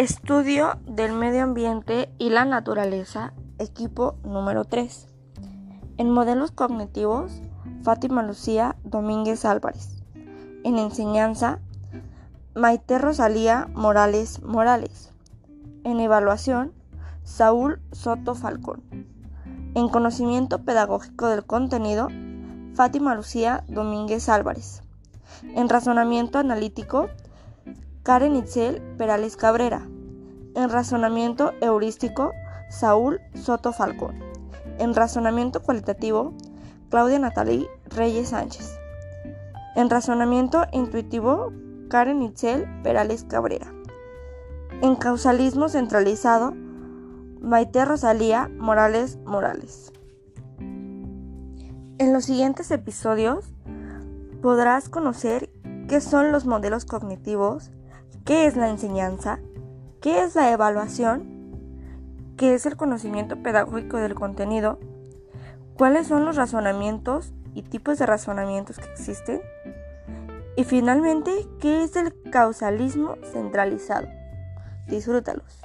Estudio del medio ambiente y la naturaleza, equipo número 3. En modelos cognitivos, Fátima Lucía Domínguez Álvarez. En enseñanza, Maite Rosalía Morales Morales. En evaluación, Saúl Soto Falcón. En conocimiento pedagógico del contenido, Fátima Lucía Domínguez Álvarez. En razonamiento analítico, Karen Itzel Perales Cabrera. En razonamiento heurístico, Saúl Soto Falcón. En razonamiento cualitativo, Claudia Natalie Reyes Sánchez. En razonamiento intuitivo, Karen Itzel Perales Cabrera. En causalismo centralizado, Maite Rosalía Morales Morales. En los siguientes episodios podrás conocer qué son los modelos cognitivos, qué es la enseñanza, qué es la evaluación, qué es el conocimiento pedagógico del contenido, cuáles son los razonamientos y tipos de razonamientos que existen, y finalmente, qué es el causalismo centralizado. Disfrútalos.